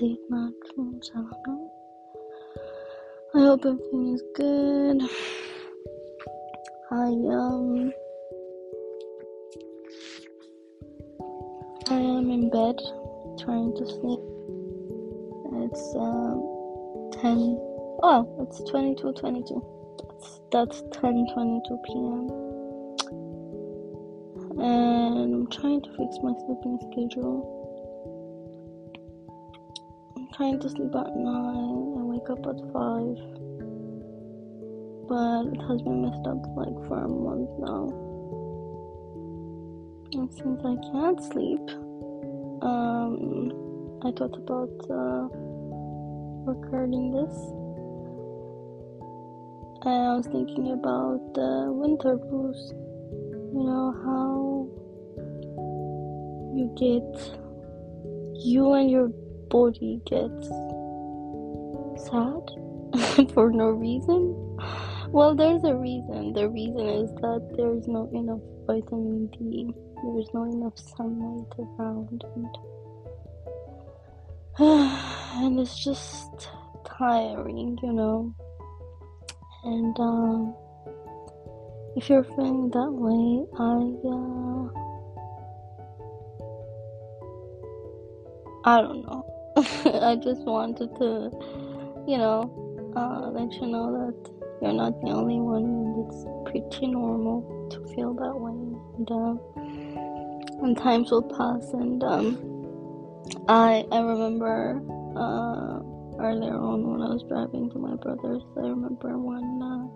update not from Salano. I hope everything is good. I um I am in bed trying to sleep. It's um 10 oh it's 22 22 that's that's 10 22 p.m and i'm trying to fix my sleeping schedule trying to sleep at 9 and wake up at 5 but it has been messed up like for a month now and since i can't sleep um i thought about uh, recording this. And I was thinking about the winter blues. You know how you get you and your body gets sad for no reason. Well, there's a reason. The reason is that there's not enough vitamin D. There's not enough sunlight around, and and it's just tiring, you know. And um, if you're feeling that way, I uh, I don't know. I just wanted to, you know, uh, let you know that you're not the only one, and it's pretty normal to feel that way. And, uh, and times will pass, and um, I I remember uh, earlier on when I was driving to my brother's. I remember one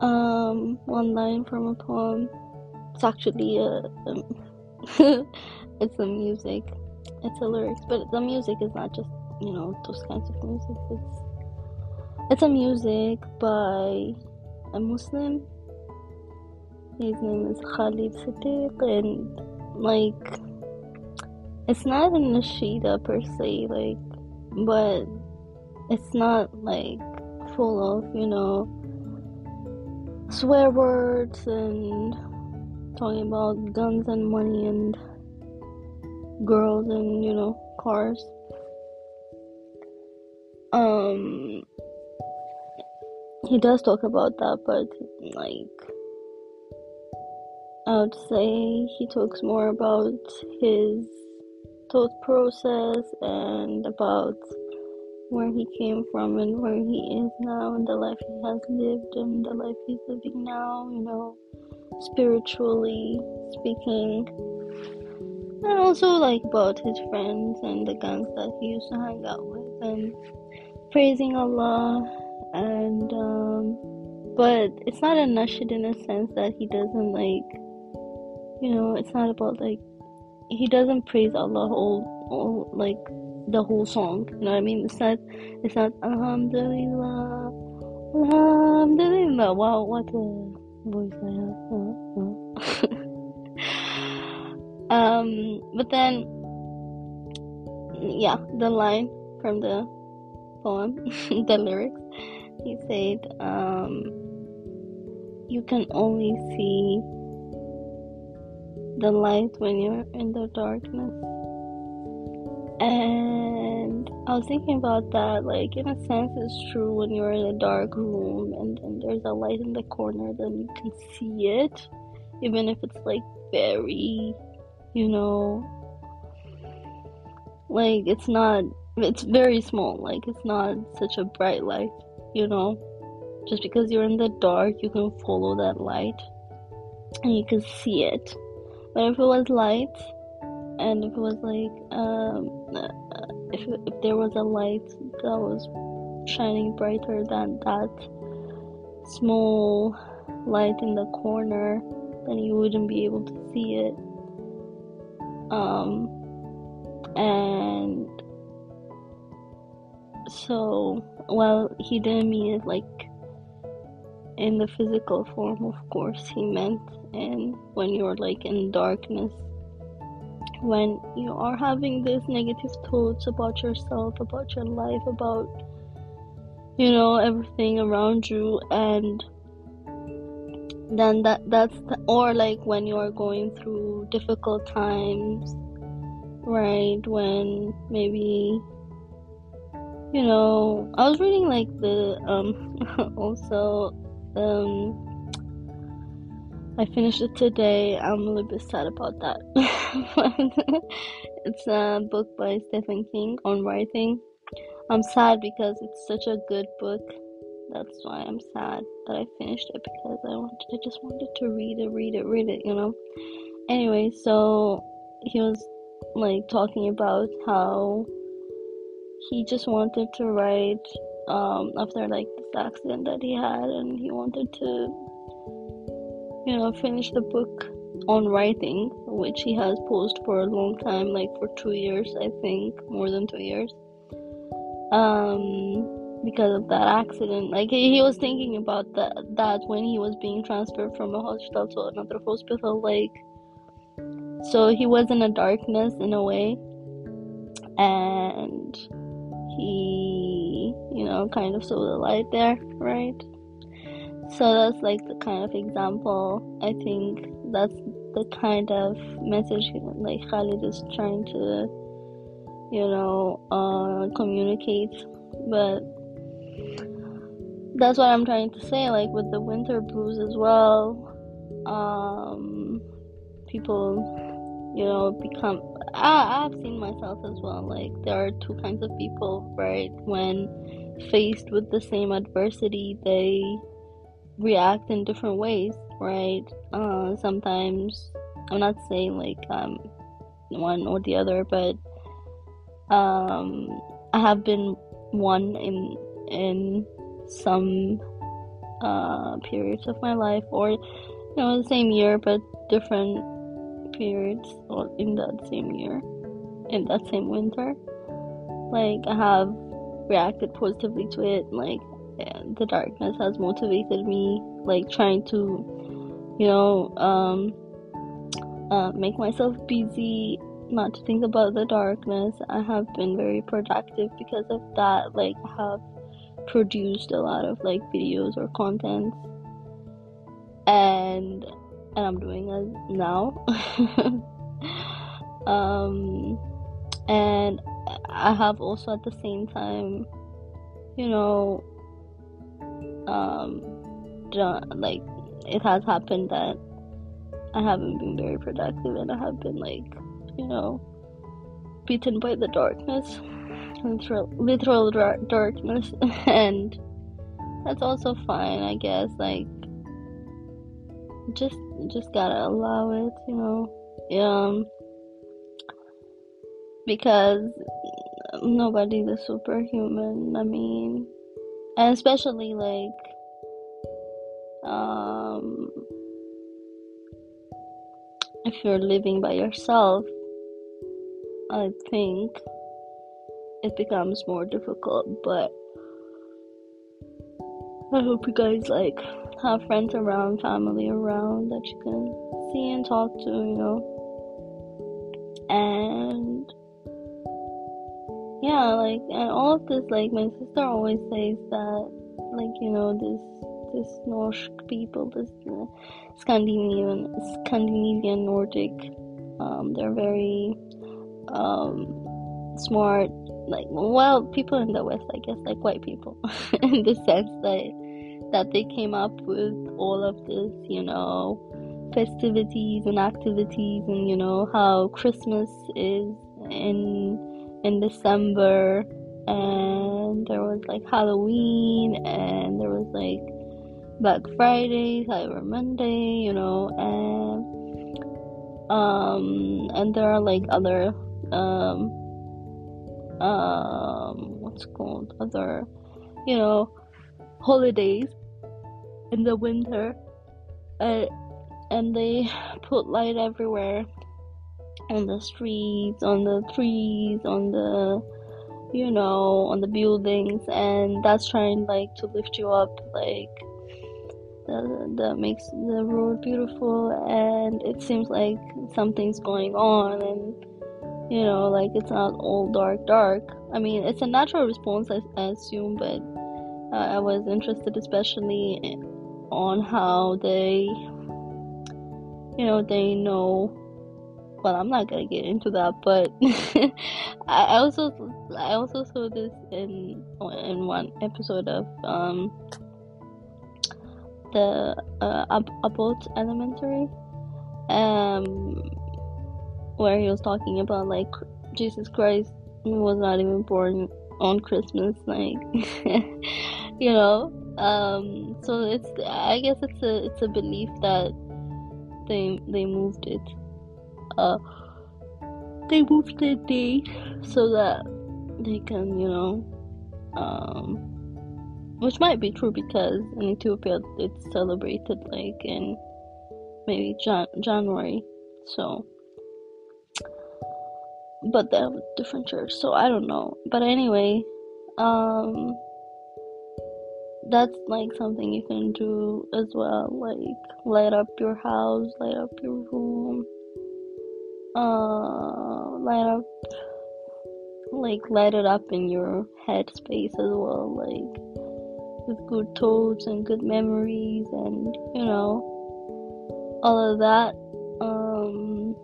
uh, um one line from a poem. It's actually a, a it's a music. It's a lyrics, but the music is not just you know those kinds of music. It's it's a music by a Muslim. His name is Khalid Siddiq, and like it's not a nashida per se, like, but it's not like full of, you know, swear words and talking about guns and money and girls and, you know, cars. Um, he does talk about that, but like, I would say he talks more about his thought process and about where he came from and where he is now and the life he has lived and the life he's living now, you know, spiritually speaking. And also like about his friends and the gangs that he used to hang out with and praising Allah and um but it's not a nashid in a sense that he doesn't like you know, it's not about like he doesn't praise Allah all, all like the whole song. You know what I mean? It's not it's not Alhamdulillah Alhamdulillah. Wow, what a voice I have. Um, but then yeah, the line from the poem, the lyrics, he said, um, you can only see the light when you're in the darkness. And I was thinking about that, like, in a sense, it's true when you're in a dark room and, and there's a light in the corner, then you can see it, even if it's like very, you know, like it's not, it's very small, like, it's not such a bright light, you know. Just because you're in the dark, you can follow that light and you can see it but if it was light, and if it was like, um, if if there was a light that was shining brighter than that small light in the corner, then you wouldn't be able to see it. Um, and so, well, he didn't mean it like in the physical form, of course, he meant and when you're like in darkness. When you are having these negative thoughts about yourself about your life about you know everything around you and then that that's the, or like when you're going through difficult times right? When maybe you know, I was reading like the um also um I finished it today. I'm a little bit sad about that. it's a book by Stephen King on writing. I'm sad because it's such a good book. That's why I'm sad that I finished it because I wanted I just wanted to read it, read it, read it, you know. Anyway, so he was like talking about how he just wanted to write um, after like this accident that he had and he wanted to you know, finish the book on writing, which he has posed for a long time, like for two years, I think, more than two years. Um, because of that accident, like he, was thinking about that that when he was being transferred from a hospital to another hospital, like so he was in a darkness in a way, and he, you know, kind of saw the light there, right? So that's like the kind of example. I think that's the kind of message like Khalid is trying to, you know, uh, communicate. But that's what I'm trying to say. Like with the winter blues as well, um, people, you know, become. I, I've seen myself as well. Like there are two kinds of people, right? When faced with the same adversity, they react in different ways, right? Uh, sometimes I'm not saying like um one or the other, but um, I have been one in in some uh, periods of my life, or you know, the same year but different periods, or in that same year, in that same winter. Like I have reacted positively to it, like the darkness has motivated me like trying to you know um uh, make myself busy not to think about the darkness i have been very productive because of that like I have produced a lot of like videos or content. And and i'm doing it now. Um and i have also at the same time you know um like it has happened that I haven't been very productive and I have been like you know beaten by the darkness literal darkness. And that's also fine I guess like just just gotta allow it you know? Um because nobody's a superhuman I mean and especially like um, if you're living by yourself i think it becomes more difficult but i hope you guys like have friends around family around that you can see and talk to you know and yeah, like and all of this, like my sister always says that, like you know this this Norse people, this uh, Scandinavian Scandinavian Nordic, um, they're very um, smart. Like well, people in the West, I guess, like white people, in the sense that that they came up with all of this, you know, festivities and activities, and you know how Christmas is in in December. And there was like Halloween and there was like Black Friday, Cyber Monday, you know, and um and there are like other um um what's called? Other you know holidays in the winter. Uh, and they put light everywhere on the streets, on the trees, on the you know, on the buildings. And that's trying like to lift you up like that, makes the road beautiful. And it seems like something's going on. And you know like it's not all dark dark. I mean it's a natural response i, I assume but uh, i was interested especially on how they you know they know well, I'm not gonna get into that, but I also I also saw this in in one episode of um the uh, Abbott Elementary, um, where he was talking about like Jesus Christ was not even born on Christmas, like you know. Um, so it's I guess it's a it's a belief that they they moved it uh they moved the date so that they can you know um which might be true because in Ethiopia it's celebrated like in maybe Jan- January so but they have a different church so I don't know. But anyway um that's like something you can do as well like light up your house light up your room uh light up like light it up in your head space as well like with good thoughts and good memories and you know all of that um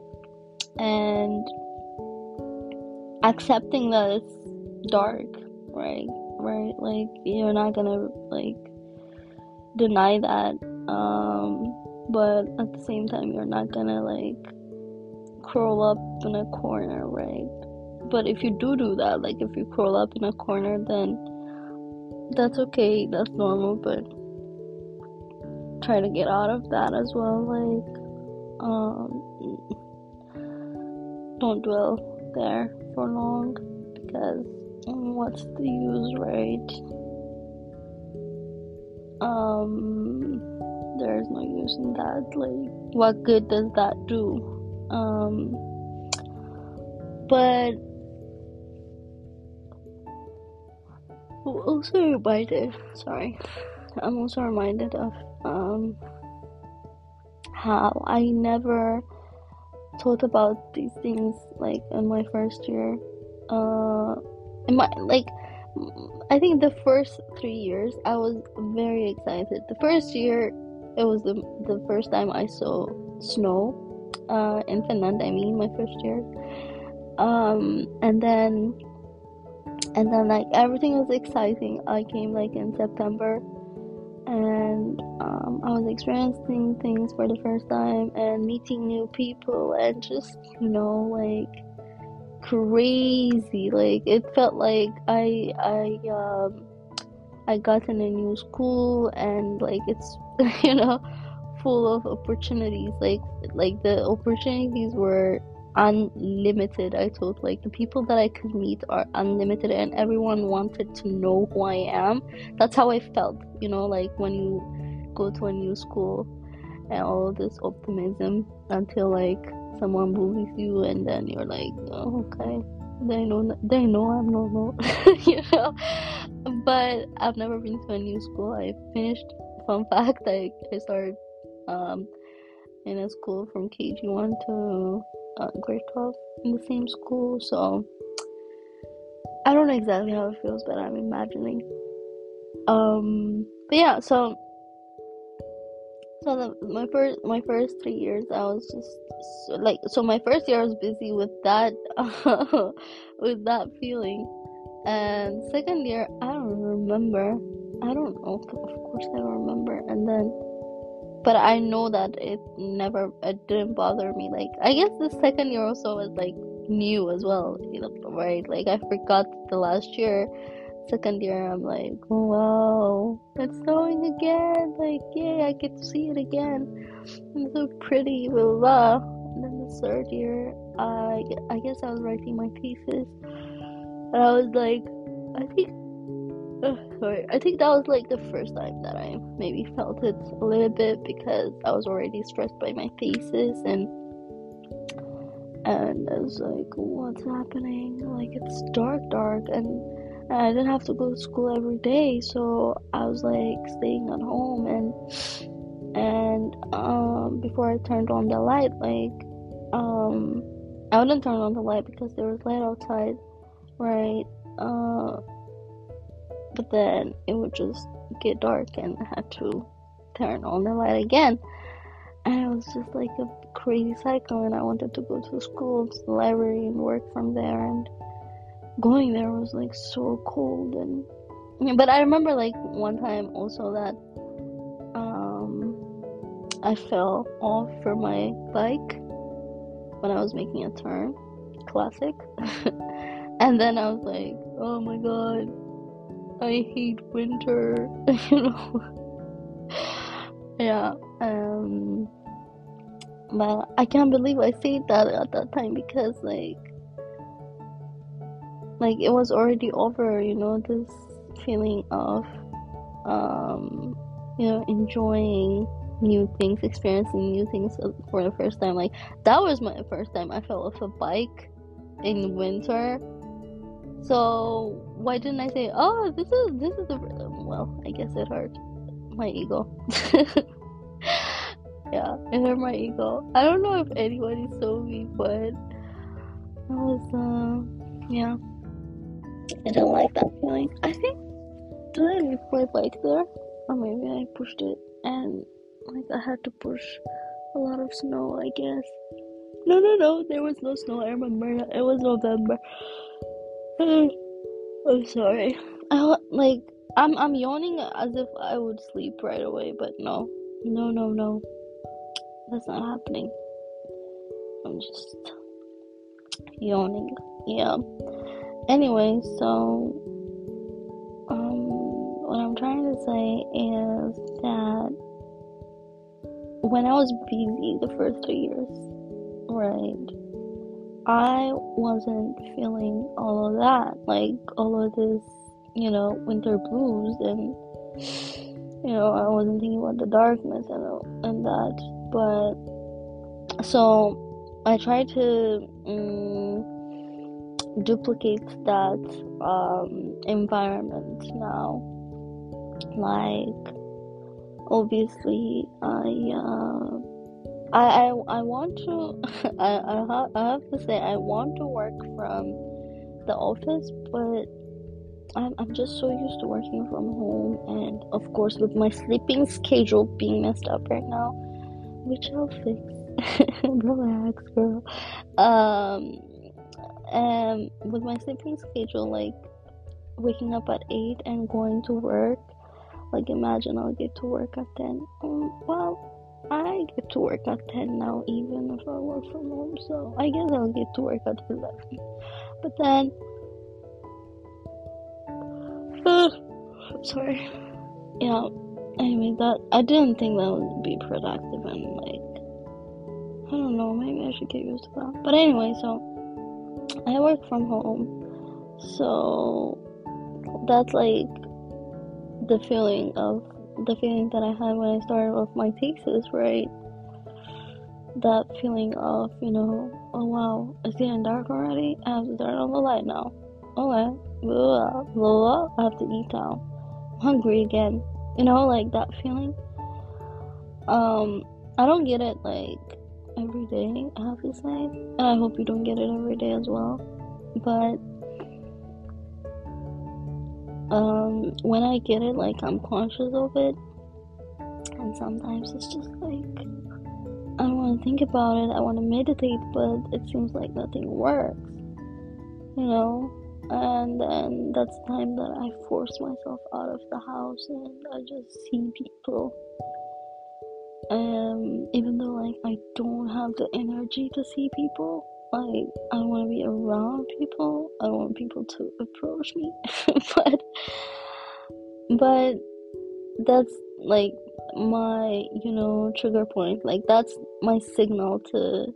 and accepting that it's dark right? Right? Like you're not gonna like deny that um but at the same time you're not gonna like curl up in a corner right? But if you do do that like if you curl up in a corner then that's okay that's normal but try to get out of that as well like um don't dwell there for long because what's the use, right? Um, there's no use in that. Like, what good does that do? Um, but also reminded. Sorry, I'm also reminded of um how I never thought about these things like in my first year. Uh, in my like I think the first three years I was very excited. The first year it was the the first time I saw snow uh, in Finland. I mean, my first year, um, and then and then like everything was exciting. I came like in September, and um, I was experiencing things for the first time and meeting new people and just you know like crazy. Like it felt like I I um I got in a new school and like it's you know full of opportunities. Like like the opportunities were unlimited. I thought like the people that I could meet are unlimited and everyone wanted to know who I am. That's how I felt, you know, like when you go to a new school and all this optimism until like someone bullies you and then you're like oh, okay they know they know i'm normal you know but i've never been to a new school i finished fun fact i, I started um, in a school from kg1 to uh, grade 12 in the same school so i don't know exactly how it feels but i'm imagining. Um but yeah so so the, my first my first three years i was just so, like so my first year i was busy with that with that feeling. And second year i don't remember. I don't know of course i don't remember. And then but i know that it never it didn't bother me. Like i guess the second year also was like new as well right? Like i forgot the last year second year i'm like wow it's snowing again like yay i get to see it again. It's so pretty blah, blah. and then the third year i i guess i was writing my thesis. And i was like i think sorry i think that was like the first time that i maybe felt it a little bit because i was already stressed by my thesis and and I was like, what's happening? Like, it's dark, dark, and and I didn't have to go to school every day, so I was like staying at home and and um before I turned on the light, like um I wouldn't turn on the light because there was light outside, right? Uh, but then it would just get dark and I had to turn on the light again. And it was just like a crazy cycle and I wanted to go to school, to the library and work from there and going there was like so cold and but I remember like one time also that um I fell off for my bike when I was making a turn. Classic. and then I was like, oh my god, I hate winter, you know. yeah. Um but I can't believe I said that at that time because like like it was already over, you know, this feeling of um you know enjoying new things, experiencing new things for the first time. Like that was my first time I fell off a bike in winter. So why didn't I say, "Oh, this is this is the well"? I guess it hurt my ego. yeah, it hurt my ego. I don't know if anybody saw me, but it was uh, yeah. I don't like that feeling. I think did I leave my bike there, or maybe I pushed it and like I had to push a lot of snow, I guess. No, no, no, there was no snow. I remember it was November. I'm sorry. I like I'm I'm yawning as if I would sleep right away, but no, no, no, no, that's not happening. I'm just yawning. Yeah. Anyway, so um, what I'm trying to say is that when I was busy the first two years, right, I wasn't feeling all of that, like all of this, you know, winter blues, and you know, I wasn't thinking about the darkness and and that, but so I tried to um, duplicate that um, environment now, like obviously I uh, I, I I want to I I, ha- I have to say I want to work from the office but I'm, I'm just so used to working from home and of course with my sleeping schedule being messed up right now which I'll fix relax girl um and with my sleeping schedule like waking up at 8 and going to work like, imagine I'll get to work at 10. Um, well, I get to work at 10 now, even if I work from home, so I guess I'll get to work at 11. But then, uh, I'm sorry. Yeah, anyway, that I didn't think that would be productive and like, I don't know, maybe I should get used to that. But anyway, so I work from home, so that's like the feeling of the feeling that I had when I started off my thesis, right? That feeling of, you know, oh wow, it's getting dark already. I have to turn on the light now. Okay, blah, blah. I have to eat now. I'm hungry again. You know, like that feeling. Um, I don't get it like every day. I have to say, and I hope you don't get it every day as well. But um, when I get it, like I'm conscious of it, and sometimes it's just like I don't want to think about it. I want to meditate, but it seems like nothing works, you know. And then that's the time that I force myself out of the house and I just see people. Um, even though like I don't have the energy to see people, like I don't want to be around people. I don't want people to approach me, but but that's like my you know trigger point. Like that's my signal to.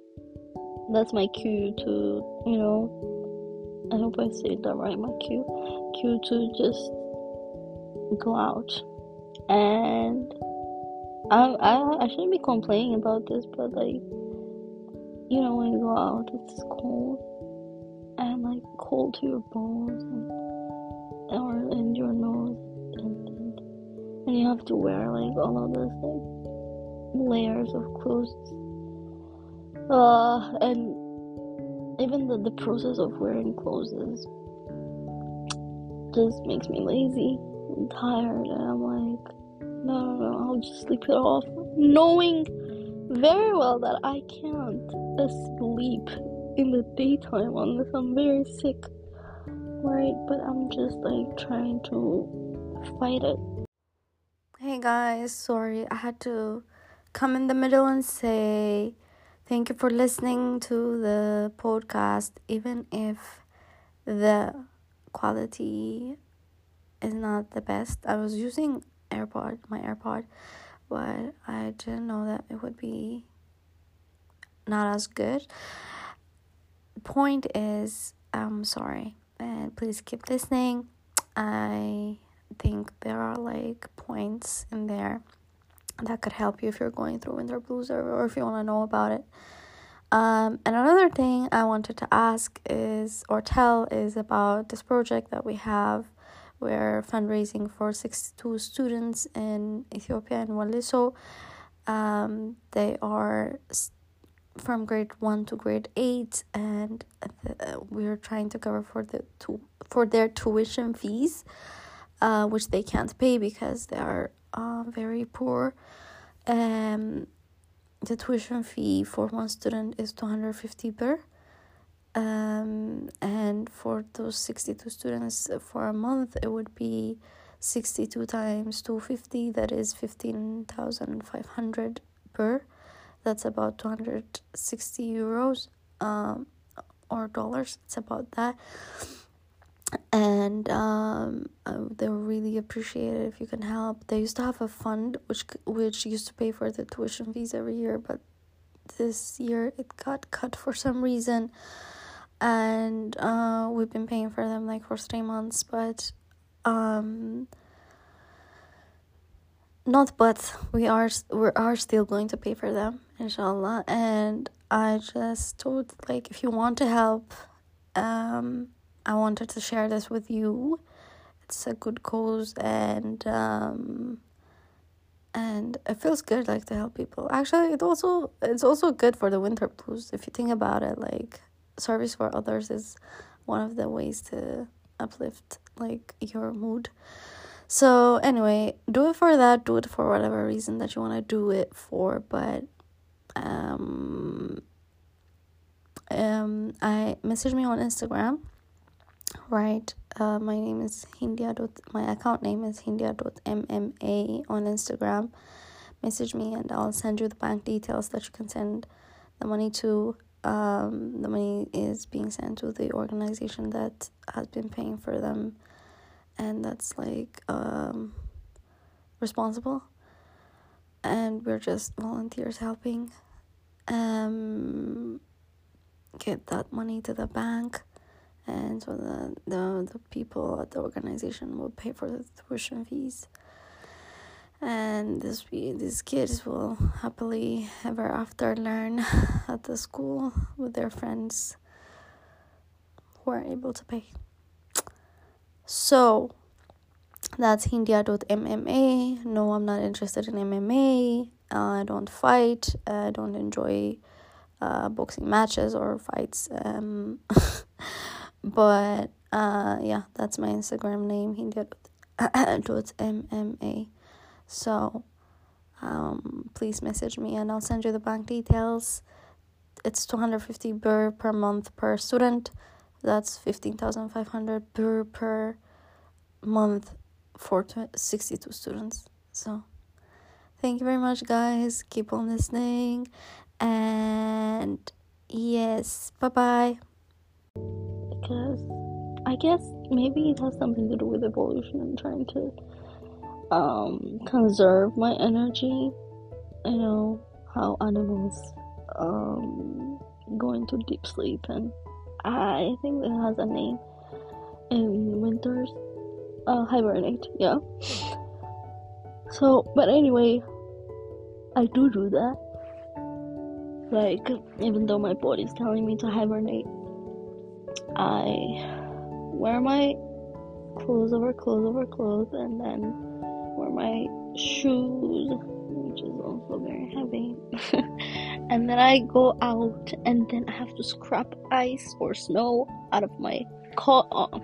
That's my cue to you know. I hope I said that right. My cue, cue to just go out, and I I I shouldn't be complaining about this, but like you know, when you go out, it's cold. And like cold to your bones and or in your nose, and, and, and you have to wear like all of those like layers of clothes. Uh, and even the the process of wearing clothes is just makes me lazy and tired, and I'm like, no, no, no, I'll just sleep it off, knowing very well that I can't sleep in the daytime unless I'm very sick, right? But I'm just like trying to fight it. Hey guys, sorry, I had to come in the middle and say thank you for listening to the podcast, even if the quality is not the best. I was using AirPod, my AirPod, but I didn't know that it would be not as good. Point is, I'm sorry, and please keep listening. I think there are like points in there that could help you if you're going through winter blues or, or if you want to know about it. Um, and another thing I wanted to ask is or tell is about this project that we have we're fundraising for 62 students in Ethiopia and Waliso. Um, they are from grade 1 to grade 8 and we're trying to cover for the to, for their tuition fees uh, which they can't pay because they are uh, very poor um, the tuition fee for one student is 250 birr um, and for those 62 students for a month it would be 62 times 250 that is 15500 birr. That's about 260 euros um, or dollars it's about that. And um, uh, they really appreciate it if you can help. They used to have a fund which which used to pay for the tuition fees every year but this year it got cut for some reason and uh, we've been paying for them like for three months but um not but we are we are still going to pay for them inshallah. And i just thought like if you want to help um i wanted to share this with you. It's a good cause and um and it feels good like to help people. Actually it also it's also good for the winter blues if you think about it like service for others is one of the ways to uplift like your mood. So anyway do it for that do it for whatever reason that you want to do it for but um um i message me on instagram right uh my name is hindia dot my account name is hindia dot mma on instagram. Message me and i'll send you the bank details that you can send the money to um, the money is being sent to the organization that has been paying for them. And that's like um, responsible. And we're just volunteers helping um, get that money to the bank. And so the, the, the people at the organization will pay for the tuition fees and this these kids will happily ever after learn at the school with their friends who are able to pay. So that's hindia.mma. No, I'm not interested in MMA. Uh, I don't fight. I don't enjoy uh, boxing matches or fights. Um, but uh, yeah, that's my Instagram name, hindia.mma. So um, please message me and I'll send you the bank details. It's 250 birr per month per student. That's 15,500 birr per month for 62 students. So thank you very much, guys. Keep on listening. And yes, bye bye. Because I guess maybe it has something to do with evolution and trying to um, conserve my energy. I know how animals um, go into deep sleep, and I think it has a name in winters. Uh, hibernate, yeah. So, but anyway, I do do that. Like, even though my body's telling me to hibernate, I wear my clothes over clothes over clothes, and then for my shoes, which is also very heavy. and then I go out, and then I have to scrap ice or snow out of my car, uh,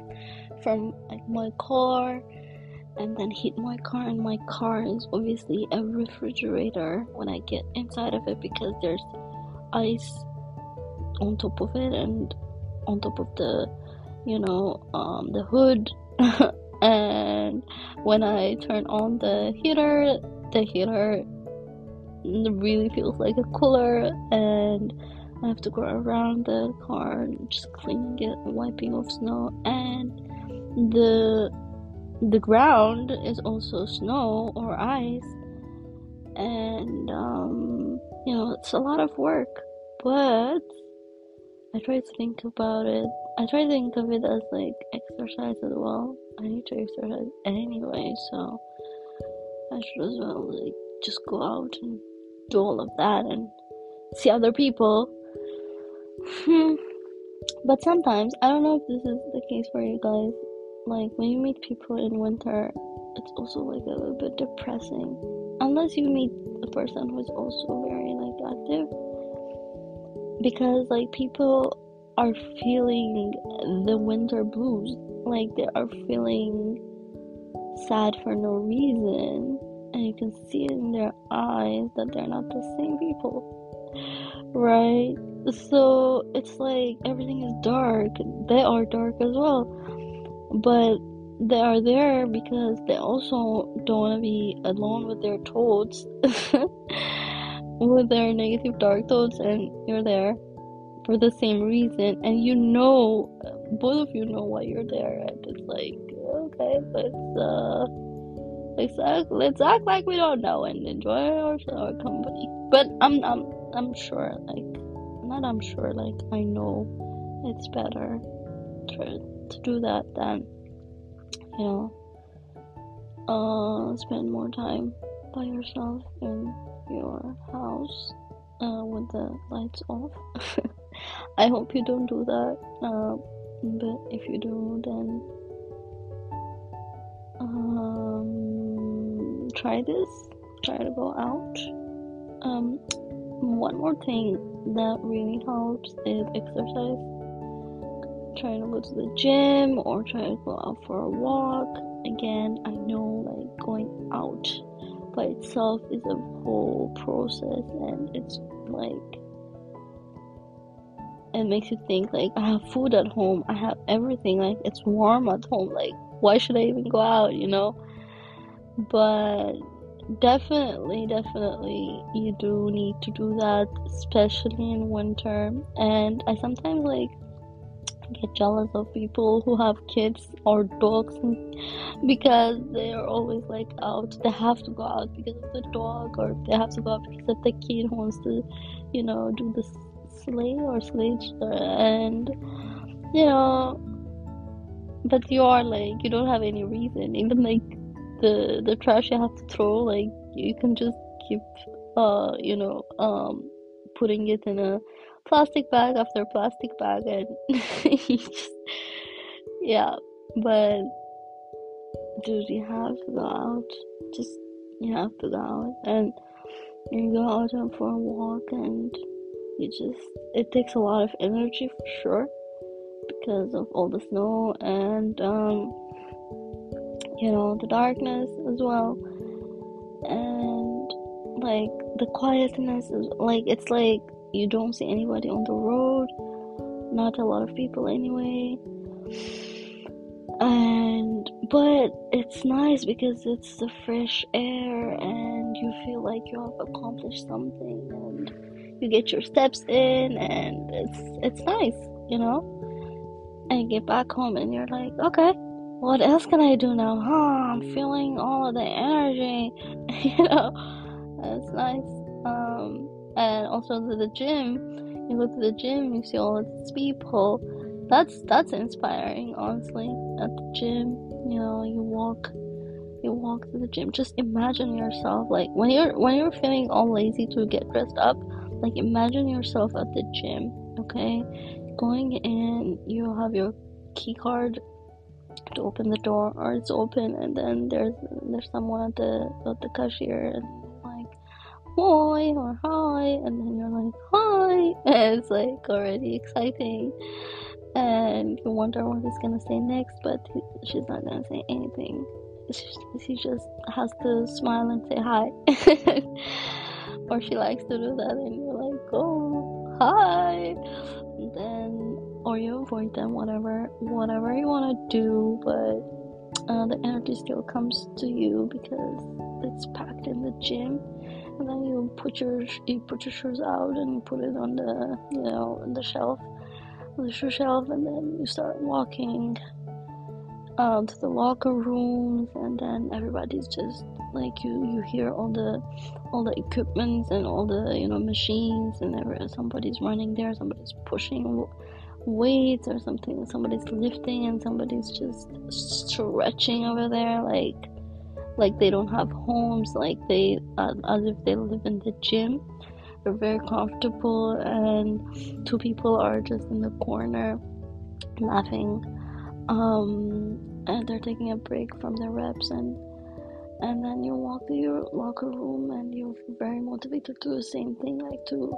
from like my car, and then hit my car and my car is obviously a refrigerator when I get inside of it because there's ice on top of it and on top of the you know um, the hood when I turn on the heater the heater really feels like a cooler and I have to go around the car just cleaning it wiping off snow and the the ground is also snow or ice and um, you know it's a lot of work but I try to think about it I try to think of it as like exercise as well I need to exercise anyway so I should as well like just go out and do all of that and see other people. Hmm. but sometimes I don't know if this is the case for you guys like when you meet people in winter it's also like a little bit depressing. Unless you meet a person who's also very like active. Because like people are feeling the winter blues like they are feeling sad for no reason. And you can see it in their eyes that they're not the same people. Right? So it's like everything is dark. They are dark as well. But they are there because they also don't want to be alone with their thoughts. With their negative dark thoughts and you're there for the same reason. And you know both of you know why you're there and it's like okay let's uh let's act, let's act like we don't know and enjoy our, our company. But i'm i'm i'm sure like not i'm sure like i know it's better to to do that than you know uh spend more time by yourself in your house uh, with the lights off. I hope you don't do that uh, but if you do then um try this. Try to go out. Um one more thing that really helps is exercise. Trying to go to the gym or try to go out for a walk. Again, I know like going out by itself is a whole process and it's like it makes you think like I have food at home, I have everything, like it's warm at home, like why should I even go out, you know? But definitely, definitely you do need to do that, especially in winter. And I sometimes like get jealous of people who have kids or dogs because they are always like out they have to go out because of the dog or they have to go out because of the kid who wants to you know do the sleigh or sledge and you know but you are like you don't have any reason. Even like the the trash you have to throw like you can just keep uh you know um putting it in a plastic bag after plastic bag and just, yeah. But dude you have to go out? Just you have to go out and you go out for a walk and you just it takes a lot of energy for sure because of all the snow and um you know the darkness as well. And like the quietness is like it's like you don't see anybody on the road. Not a lot of people anyway. And but it's nice because it's the fresh air and you feel like you have accomplished something and you get your steps in and it's it's nice you know? And you get back home and you're like okay what else can i do now? Huh i'm feeling all of the energy you know? It's nice. Um and also to the gym. You go to the gym you see all these people. That's that's inspiring honestly at the gym. You know you walk you walk to the gym. Just imagine yourself like when you're when you're feeling all lazy to get dressed up like imagine yourself at the gym okay? Going in you have your key card to open the door or it's open and then there's there's someone at the at the cashier and like, boy or hi and then you're like hi and it's like already exciting. And you wonder what he's gonna say next but he, she's not gonna say anything. She just has to smile and say hi. or she likes to do that, and you're like, oh, hi. Then, or you avoid them, whatever, whatever you want to do, but uh, the energy still comes to you because it's packed in the gym and then you put your you put your shoes out and put it on the you know on the shelf the shoe shelf and then you start walking um, to the locker rooms and then everybody's just like you you hear all the all the equipment and all the you know machines and every, somebody's running there somebody's pushing weights or something somebody's lifting and somebody's just stretching over there like like they don't have homes like they uh, as if they live in the gym. They're very comfortable and two people are just in the corner laughing um, and they're taking a break from their reps and and then you walk to your locker room and you're very motivated to do the same thing like to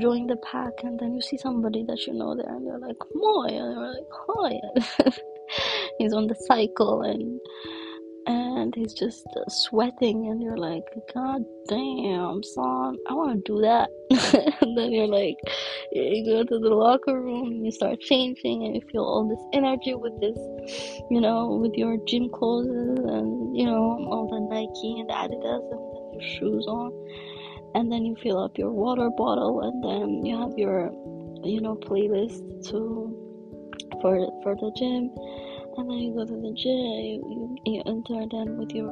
join the pack and then you see somebody that you know there and you're like Moy and you're like hi he's on the cycle and and he's just uh, sweating and you're like god damn son i want to do that. And then you're like you go to the locker room and you start changing and you feel all this energy with this you know with your gym clothes and you know all the nike and adidas and then your shoes on. And then you fill up your water bottle and then you have your you know playlist to for for the gym and then you go to the gym you, you, enter then with your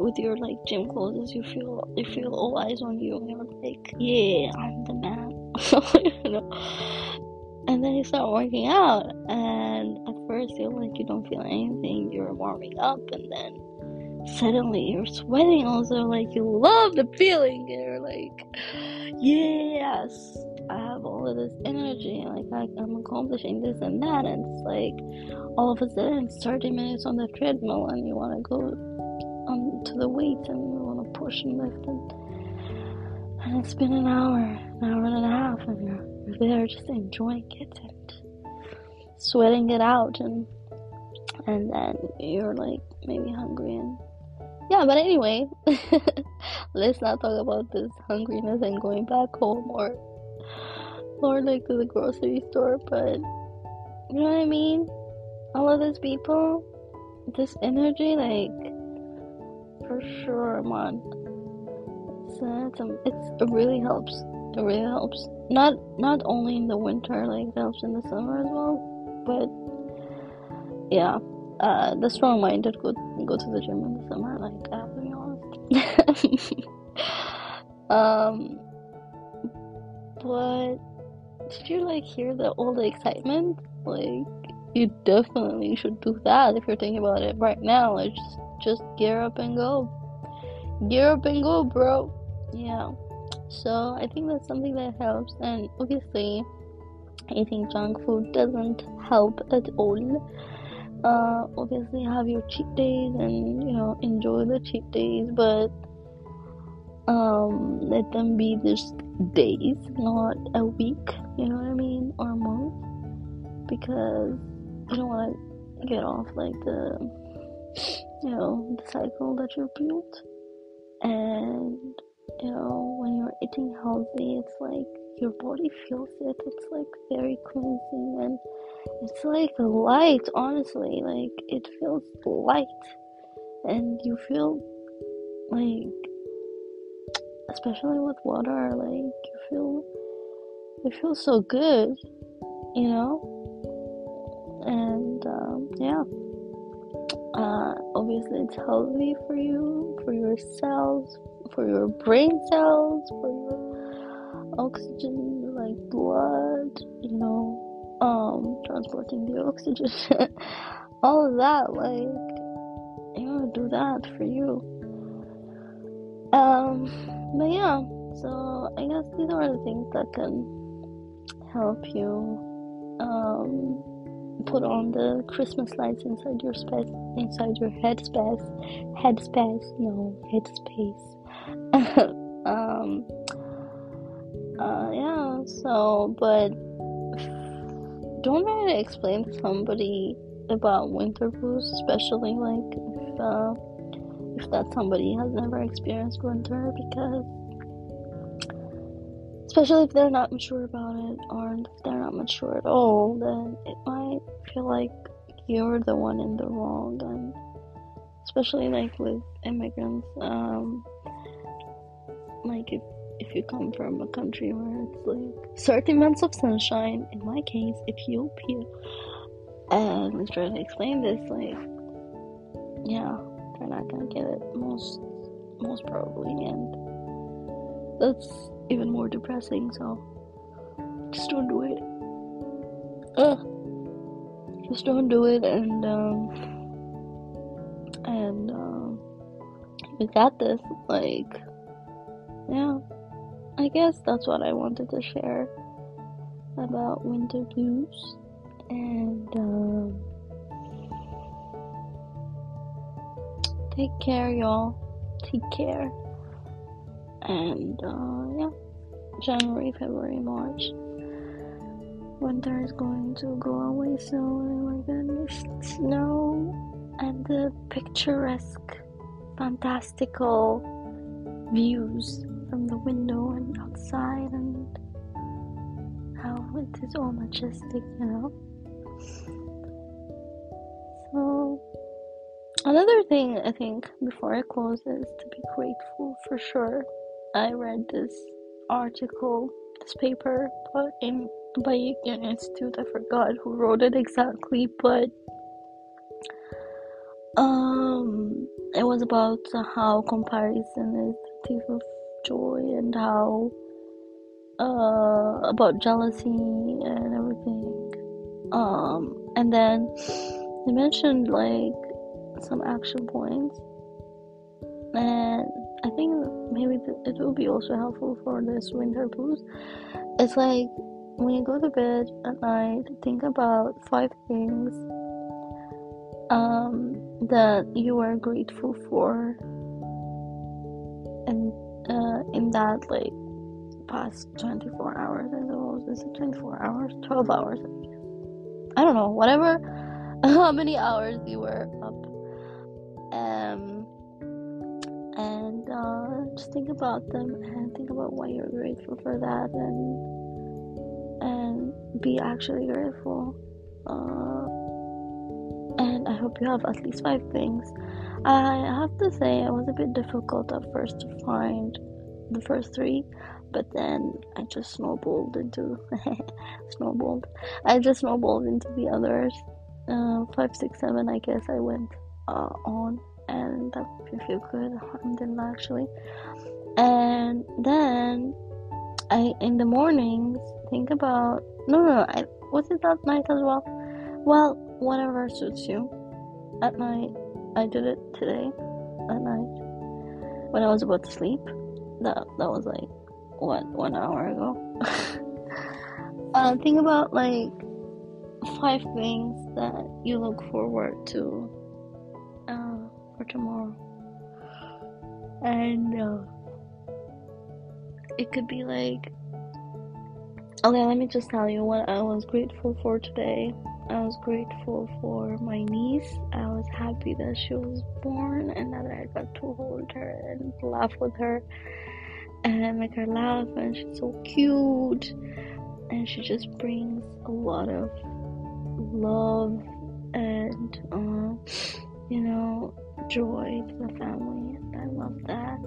with your like gym clothes you feel you feel all eyes on you. And you're like yeah i'm the man. You know? And then you start working out. And at first you're like you don't feel anything. You're warming up. And then suddenly you're sweating also. Like you love the feeling. You're like yes i have all of this energy like I, i'm accomplishing this and that and it's like all of a sudden it's 30 minutes on the treadmill and you want to go on to the weights and you want to push and lift and, and it's been an hour an hour and a half and you're, you're there just enjoying it and sweating it out and and then you're like maybe hungry and yeah but anyway let's not talk about this hungriness and going back home or or like to the grocery store but you know what i mean all of these people, this energy, like for sure, man. Uh, it's, um, it's it really helps. It really helps. Not not only in the winter, like it helps in the summer as well, but yeah. Uh, the strong minded go go to the gym in the summer. Like I have to be honest. um, but did you like hear the all the excitement? Like you definitely should do that if you're thinking about it right now. Like just just gear up and go. Gear up and go, bro. Yeah. So I think that's something that helps and obviously eating junk food doesn't help at all. Uh, obviously have your cheat days and you know enjoy the cheat days but um, let them be just days not a week you know what i mean or a month because you don't want to get off like the you know the cycle that you built. And you know when you're eating healthy it's like your body feels it. It's like very cleansing and it's like light honestly. Like it feels light. And you feel like especially with water like you feel it feels so good you know? And um, yeah. Uh, obviously it's healthy for you for your cells for your brain cells for your oxygen like blood you know um transporting the oxygen. All of that like you to do that for you um but yeah so i guess these are the things that can help you um put on the Christmas lights inside your space, inside your headspace, headspace, no, headspace. um, uh, yeah. So, but don't try to explain to somebody about winter blues, especially like if, uh, if that somebody has never experienced winter because especially if they're not mature about it or if they're not mature at all then it might feel like you're the one in the wrong and especially like with immigrants um like if if you come from a country where it's like certain months of sunshine in my case ethiopia. And let's try to explain this like yeah they're not gonna get it most most probably and that's even more depressing so just don't do it Ugh. just don't do it and um and um we got this like yeah i guess that's what i wanted to share about winter blues and um take care y'all. Take care. And uh yeah. January february march. Winter is going to go away soon and we're gonna miss snow and the picturesque fantastical views from the window and outside and how it is all majestic you know another thing i think before i close is to be grateful for sure i read this article this paper in by Yale Institute. I forgot who wrote it exactly, but um, it was about how comparison is the thief of joy and how uh about jealousy and everything. Um, and then they mentioned like some action points, and I think maybe it will be also helpful for this winter blues. It's like when you go to bed at night, think about five things um, that you are grateful for, and uh, in that like past 24 hours, I suppose is it 24 hours, 12 hours, I don't know, whatever, how many hours you were up, um, and uh, just think about them and think about why you're grateful for that and and be actually grateful. Uh, and I hope you have at least five things. I have to say, it was a bit difficult at first to find the first three, but then I just snowballed into snowballed. I just snowballed into the others. Uh, five, six, seven. I guess I went uh, on, and that made me feel good. Alhamdulillah, actually. And then I in the mornings think about no no, no I was it that night as well? Well, whatever suits you. At night I did it today at night when I was about to sleep. That that was like what one hour ago. uh, think about like five things that you look forward to for tomorrow, and. Uh, it could be like okay let me just tell you what i was grateful for today. I was grateful for my niece. I was happy that she was born and that i got to hold her and laugh with her and make her laugh. And she's so cute. And she just brings a lot of love and uh, you know joy to the family i love that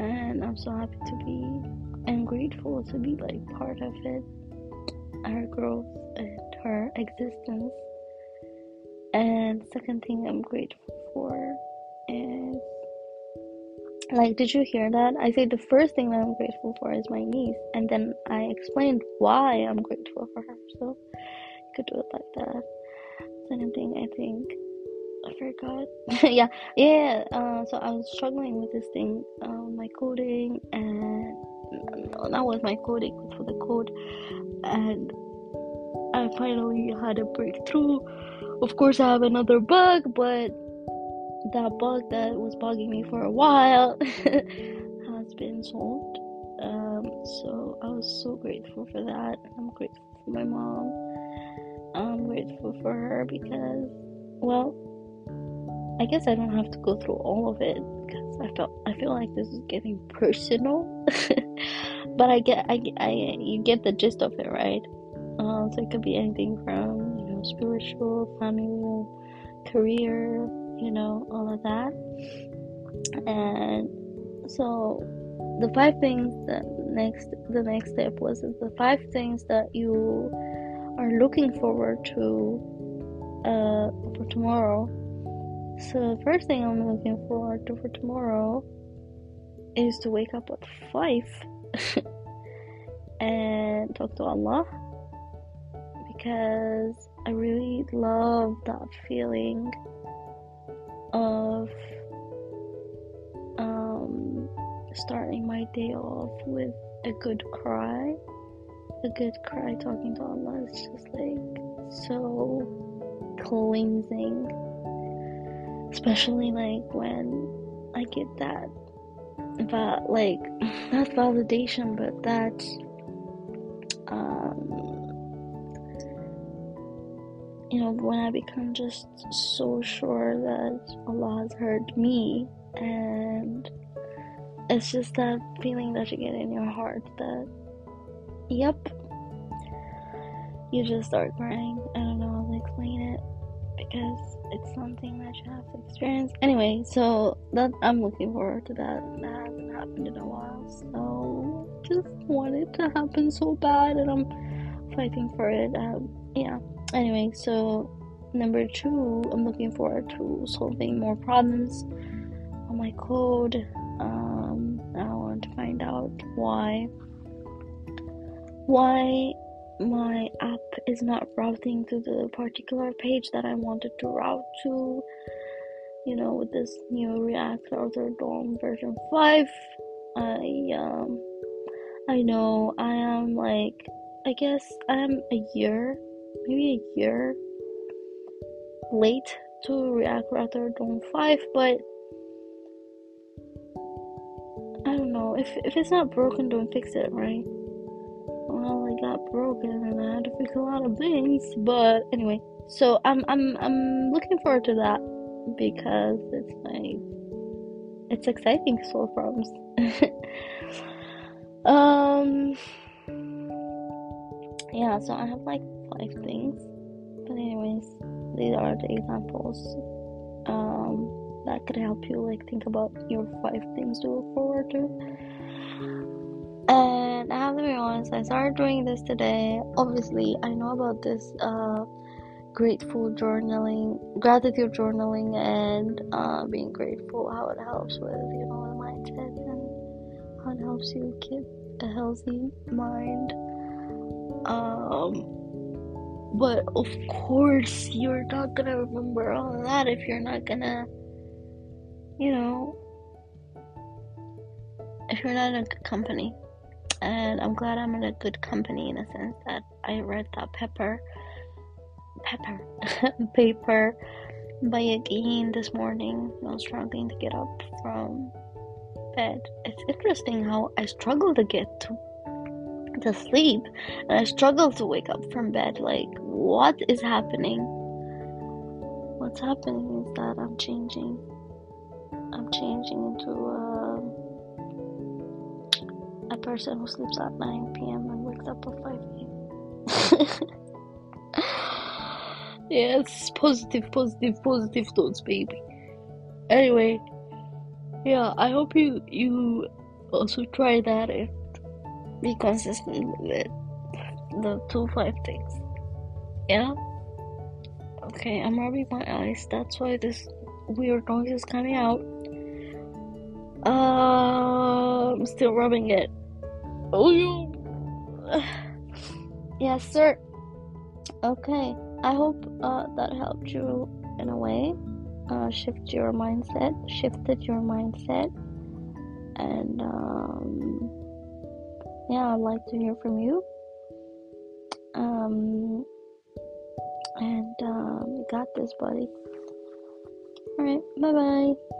and I'm so happy to be and grateful to be like part of it, her growth and her existence. And second thing I'm grateful for is like did you hear that? I said the first thing that I'm grateful for is my niece and then I explained why I'm grateful for her. So you could do it like that. Second thing I think I forgot. yeah, yeah. Uh, so I was struggling with this thing, um, my coding, and that was my coding for the code, and I finally had a breakthrough. Of course, I have another bug, but that bug that was bugging me for a while has been solved. Um, so I was so grateful for that. I'm grateful for my mom. I'm grateful for her because, well, I guess I don't have to go through all of it because I felt I feel like this is getting personal. but I get I, I you get the gist of it, right? Uh, so it could be anything from you know spiritual, family, career, you know, all of that. And so the five things that next the next step was the five things that you are looking forward to uh, for tomorrow. So the first thing I'm looking forward to for tomorrow is to wake up at five and talk to Allah because I really love that feeling of um, starting my day off with a good cry. A good cry talking to Allah is just like so cleansing. Especially like when I get that but like not validation but that um you know when I become just so sure that Allah has heard me and it's just that feeling that you get in your heart that yep you just start crying. I don't know how to explain it because it's something that you have to experience. Anyway so that i'm looking forward to that. That hasn't happened in a while so just want it to happen so bad and i'm fighting for it um, yeah. Anyway so number two i'm looking forward to solving more problems on my code. Um, I want to find out why why my app is not routing to the particular page that I wanted to route to. You know, with this new React Router DOM version 5, I um I know I am like I guess I am a year, maybe a year late to React Router DOM 5, but I don't know. If if it's not broken, don't fix it, right? Things. But anyway, so I'm I'm I'm looking forward to that because it's like it's exciting solve problems. um, yeah. So I have like five things, but anyways, these are the examples. Um that could help you like think about your five things to look forward to. And I have to be honest, I started doing this today. Obviously, I know about this uh, grateful journaling, gratitude journaling, and uh, being grateful. How it helps with you know the mindset and how it helps you keep a healthy mind. Um, but of course, you're not gonna remember all of that if you're not gonna you know, if you're not in a good company. And I'm glad I'm in a good company in a sense that I read that pepper, pepper, paper by Yagin this morning. I was struggling to get up from bed. It's interesting how I struggle to get to to sleep and I struggle to wake up from bed. Like, what is happening? What's happening is that I'm changing I'm changing into um, person who sleeps at 9 p.m. and wakes up at 5 a.m. yes, positive, positive, positive thoughts, baby. Anyway, yeah, I hope you you also try that and be consistent with it. The two five things. Yeah. Okay, I'm rubbing my eyes. That's why this weird noise is coming out. Uh, I'm still rubbing it. Oh, you. yes, sir. Okay, I hope uh, that helped you in a way. Uh, shift your mindset, shifted your mindset, and um, yeah, I'd like to hear from you. Um, and um, you got this, buddy. All right, bye bye.